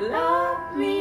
love me.